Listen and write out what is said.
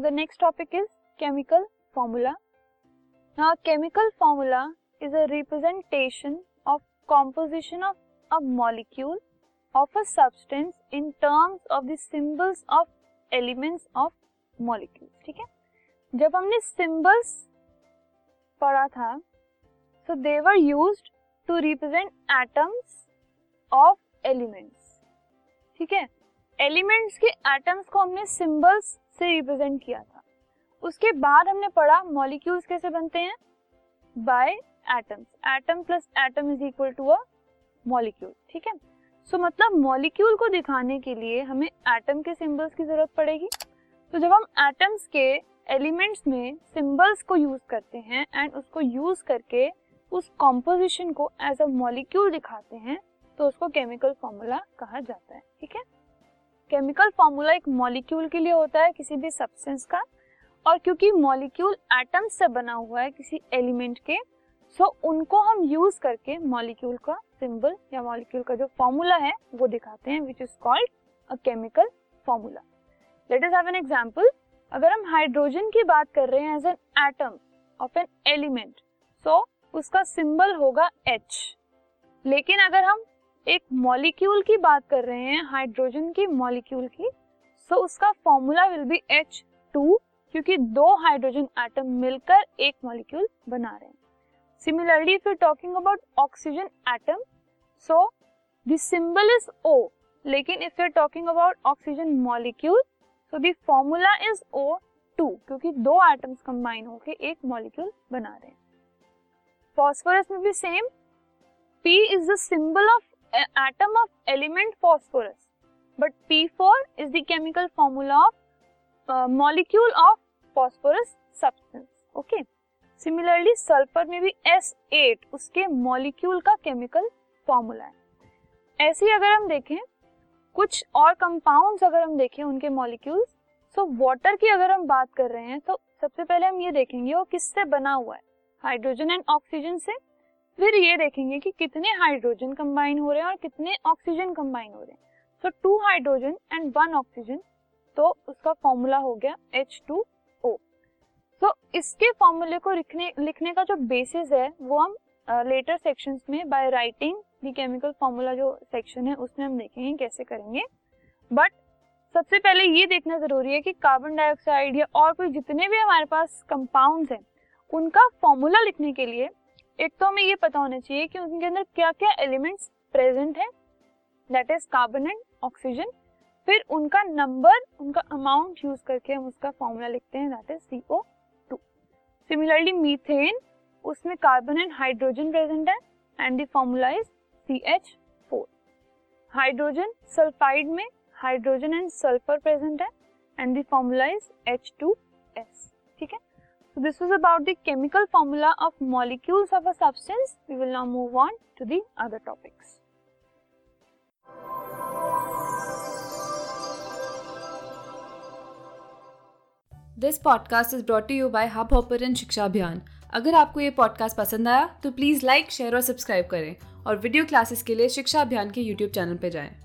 the next topic is chemical formula. Now, a chemical formula is a representation of composition of a molecule of a substance in terms of the symbols of elements of molecules. ठीक है जब हमने symbols पढ़ा था so they were used to represent atoms of elements. ठीक है elements के atoms को हमने सिंबल्स से रिप्रेजेंट किया था। उसके बाद हमने पढ़ा मॉलिक्यूल्स कैसे बनते हैं? By atoms atom plus atom is equal to a molecule ठीक है? सो मतलब मॉलिक्यूल को दिखाने के लिए हमें एटम के सिंबल्स की ज़रूरत पड़ेगी। तो जब हम एटम्स के एलिमेंट्स में सिंबल्स को यूज़ करते हैं एंड उसको यूज़ करके उस कॉम्पोजिशन को एज अ मॉलिक्यूल दिखाते हैं तो उसको केमिकल फॉर्मूला कहा जाता है। ठीक है? केमिकल फॉर्मूला एक मॉलिक्यूल के लिए होता है, किसी भी सब्सटेंस का। और क्योंकि मॉलिक्यूल एटम से बना हुआ है किसी एलिमेंट के सो उनको हम यूज़ करके मॉलिक्यूल का सिंबल या मॉलिक्यूल का जो फॉर्मूला है, वो दिखाते हैं which is called a chemical formula let have an example अगर हम हाइड्रोजन की बात कर रहे हैं as an atom of an element so उसका सिंबल होगा एच लेकिन अगर हम एक मॉलिक्यूल की बात कर रहे हैं हाइड्रोजन की मॉलिक्यूल की। सो so, उसका formula will be H two क्योंकि दो हाइड्रोजन एटम मिलकर एक मॉलिक्यूल बना रहे हैं। Similarly if you talking about oxygen atom so the symbol is O लेकिन if you talking about oxygen molecule so the formula is O two क्योंकि दो एटम्स कंबाइन होकर एक मॉलिक्यूल बना रहे हैं। फॉस्फोरस में भी same P is the symbol of atom of element phosphorus. But P4 is the chemical formula of uh, molecule of phosphorus substance. Okay. Similarly sulphur में भी S8 उसके मॉलिक्यूल का केमिकल फॉर्मूला है ऐसे अगर हम देखें कुछ और कंपाउंड्स अगर हम देखें उनके मॉलिक्यूल्स सो वाटर की अगर हम बात कर रहे हैं तो सबसे पहले हम ये देखेंगे वो किससे बना हुआ है हाइड्रोजन एंड ऑक्सीजन से फिर ये देखेंगे कि कितने हाइड्रोजन कंबाइन हो रहे हैं और कितने ऑक्सीजन कंबाइन हो रहे हैं। So two hydrogen and one oxygen तो उसका फॉर्मूला हो गया एच टू ओ सो इसके फॉर्मूले को लिखने लिखने का जो बेसिस है वो हम लेटर uh, सेक्शंस में by writing the chemical formula जो सेक्शन है उसमें हम देखेंगे कैसे करेंगे। बट सबसे पहले ये देखना ज़रूरी है कि कार्बन डाइऑक्साइड या और कोई जितने भी हमारे पास कंपाउंड्स हैं उनका फॉर्मूला लिखने के लिए एक तो हमें ये पता होना चाहिए कि उनके अंदर क्या क्या एलिमेंट्स प्रेजेंट है that is carbon and oxygen फिर उनका नंबर उनका अमाउंट यूज़ करके हम उसका फॉर्मूला लिखते हैं that is CO two similarly methane उसमें कार्बन एंड हाइड्रोजन प्रेजेंट है and the formula is C H four hydrogen sulphide में हाइड्रोजन एंड सल्फ़र प्रेजेंट है and the formula is H two S ठीक है? So, this was about the chemical formula of molecules of a substance. We will now move on to the other topics. This podcast is brought you by Hub Hopper and Shiksha Abhiyan अगर आपको ये podcast पसंद आया तो please like share और subscribe करें और video classes के लिए शिक्षा अभियान के यूट्यूब चैनल पर जाएँ।